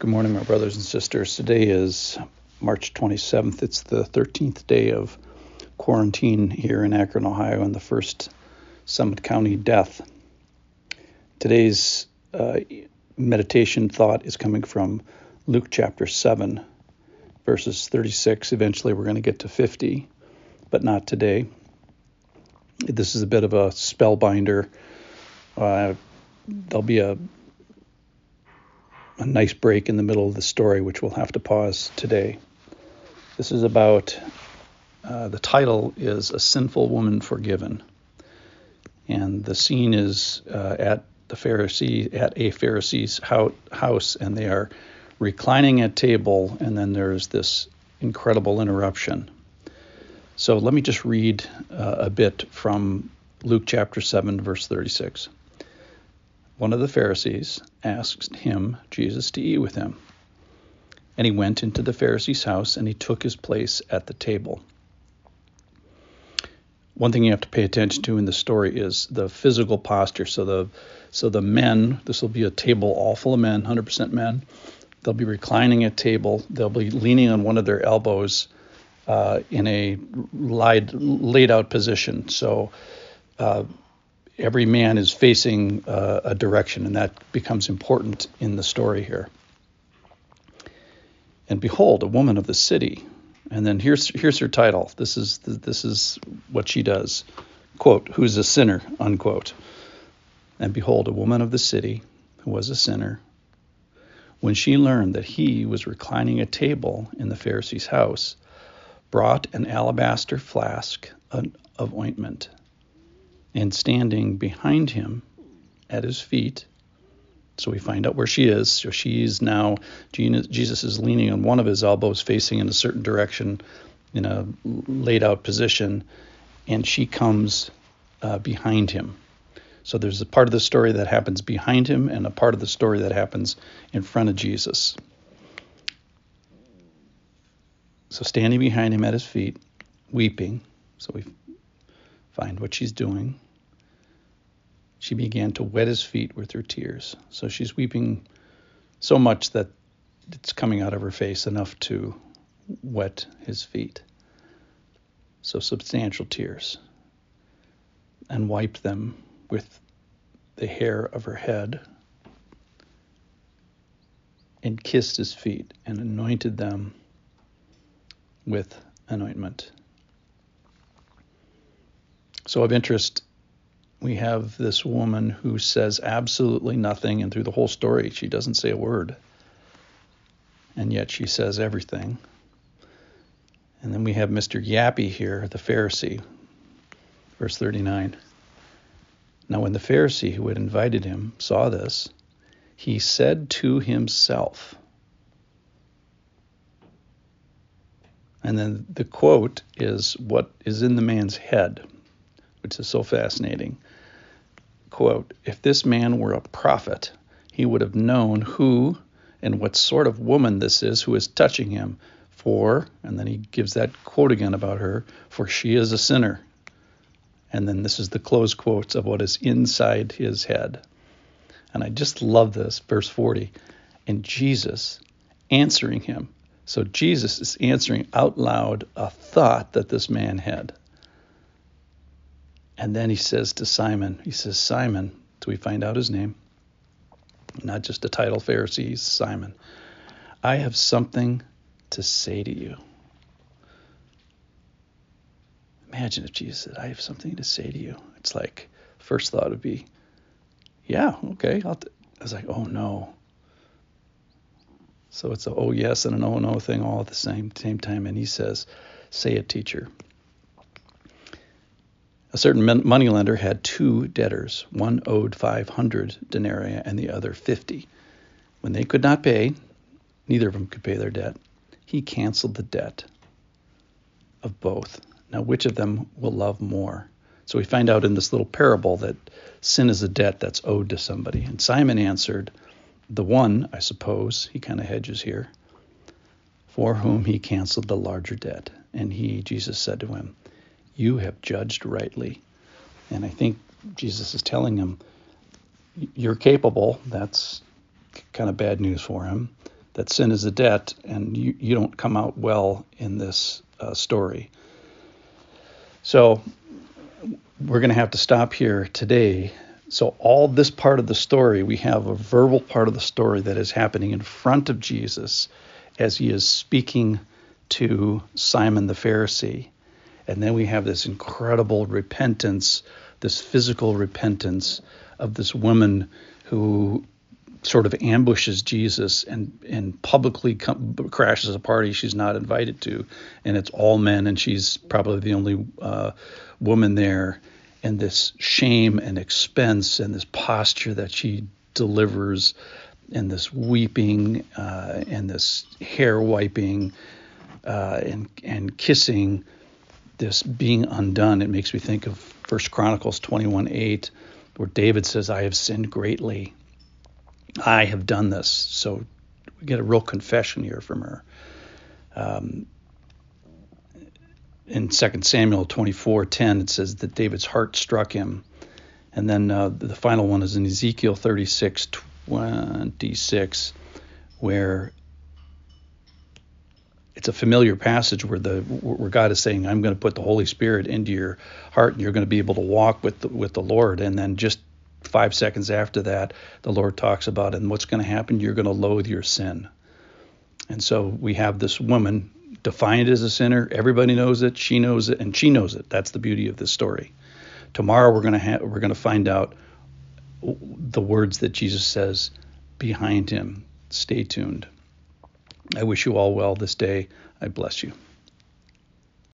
Good morning, my brothers and sisters. Today is March 27th. It's the 13th day of quarantine here in Akron, Ohio, and the first Summit County death. Today's uh, meditation thought is coming from Luke chapter 7, verses 36. Eventually, we're going to get to 50, but not today. This is a bit of a spellbinder. Uh, there'll be a a nice break in the middle of the story, which we'll have to pause today. This is about uh, the title is A Sinful Woman Forgiven. And the scene is uh, at the Pharisee, at a Pharisee's house, and they are reclining at table, and then there's this incredible interruption. So let me just read uh, a bit from Luke chapter 7, verse 36 one of the Pharisees asked him, Jesus, to eat with him. And he went into the Pharisee's house and he took his place at the table. One thing you have to pay attention to in the story is the physical posture. So the so the men, this will be a table all full of men, 100% men. They'll be reclining at table. They'll be leaning on one of their elbows uh, in a laid, laid out position. So uh, every man is facing uh, a direction, and that becomes important in the story here. And behold, a woman of the city. And then here's here's her title. This is this is what she does. Quote, who's a sinner, unquote. And behold, a woman of the city who was a sinner, when she learned that he was reclining at table in the Pharisee's house, brought an alabaster flask of ointment and standing behind him at his feet. So we find out where she is. So she's now, Jesus is leaning on one of his elbows, facing in a certain direction in a laid out position, and she comes uh, behind him. So there's a part of the story that happens behind him and a part of the story that happens in front of Jesus. So standing behind him at his feet, weeping. So we find what she's doing. She began to wet his feet with her tears. So she's weeping so much that it's coming out of her face enough to wet his feet. So substantial tears. And wiped them with the hair of her head and kissed his feet and anointed them with anointment. So, of interest, we have this woman who says absolutely nothing, and through the whole story, she doesn't say a word. And yet she says everything. And then we have Mr. Yappy here, the Pharisee, verse 39. Now, when the Pharisee who had invited him saw this, he said to himself, and then the quote is what is in the man's head, which is so fascinating quote, if this man were a prophet, he would have known who and what sort of woman this is who is touching him. For, and then he gives that quote again about her, for she is a sinner. And then this is the close quotes of what is inside his head. And I just love this, verse 40. And Jesus answering him. So Jesus is answering out loud a thought that this man had. And then he says to Simon, he says, Simon, do we find out his name? Not just a title Pharisee, Simon. I have something to say to you. Imagine if Jesus said, I have something to say to you. It's like, first thought would be, yeah, okay. I was like, oh no. So it's a oh yes and an oh no oh thing all at the same same time. And he says, say it, teacher. A certain moneylender had two debtors. One owed 500 denarii and the other 50. When they could not pay, neither of them could pay their debt. He canceled the debt of both. Now, which of them will love more? So we find out in this little parable that sin is a debt that's owed to somebody. And Simon answered, The one, I suppose, he kind of hedges here, for whom he canceled the larger debt. And he, Jesus, said to him, you have judged rightly. And I think Jesus is telling him, You're capable. That's kind of bad news for him. that sin is a debt, and you, you don't come out well in this uh, story. So we're going to have to stop here today. So, all this part of the story, we have a verbal part of the story that is happening in front of Jesus as he is speaking to Simon the Pharisee. And then we have this incredible repentance, this physical repentance of this woman who sort of ambushes Jesus and and publicly crashes a party she's not invited to, and it's all men, and she's probably the only uh, woman there, and this shame and expense and this posture that she delivers, and this weeping uh, and this hair wiping uh, and and kissing, this being undone. It makes me think of First Chronicles 21:8, where David says, "I have sinned greatly." I have done this. So we get a real confession here from her. Um, in 2 Samuel 24:10, it says that David's heart struck him. And then uh, the final one is in Ezekiel 36:26, where it's a familiar passage where the where God is saying, "I'm going to put the Holy Spirit into your heart, and you're going to be able to walk with the, with the Lord." And then just five seconds after that, the Lord talks about. And what's going to happen? You're going to loathe your sin. And so we have this woman defined as a sinner. Everybody knows it. She knows it, and she knows it. That's the beauty of this story. Tomorrow we're going to ha- we're going to find out the words that Jesus says behind him. Stay tuned. I wish you all well this day. I bless you.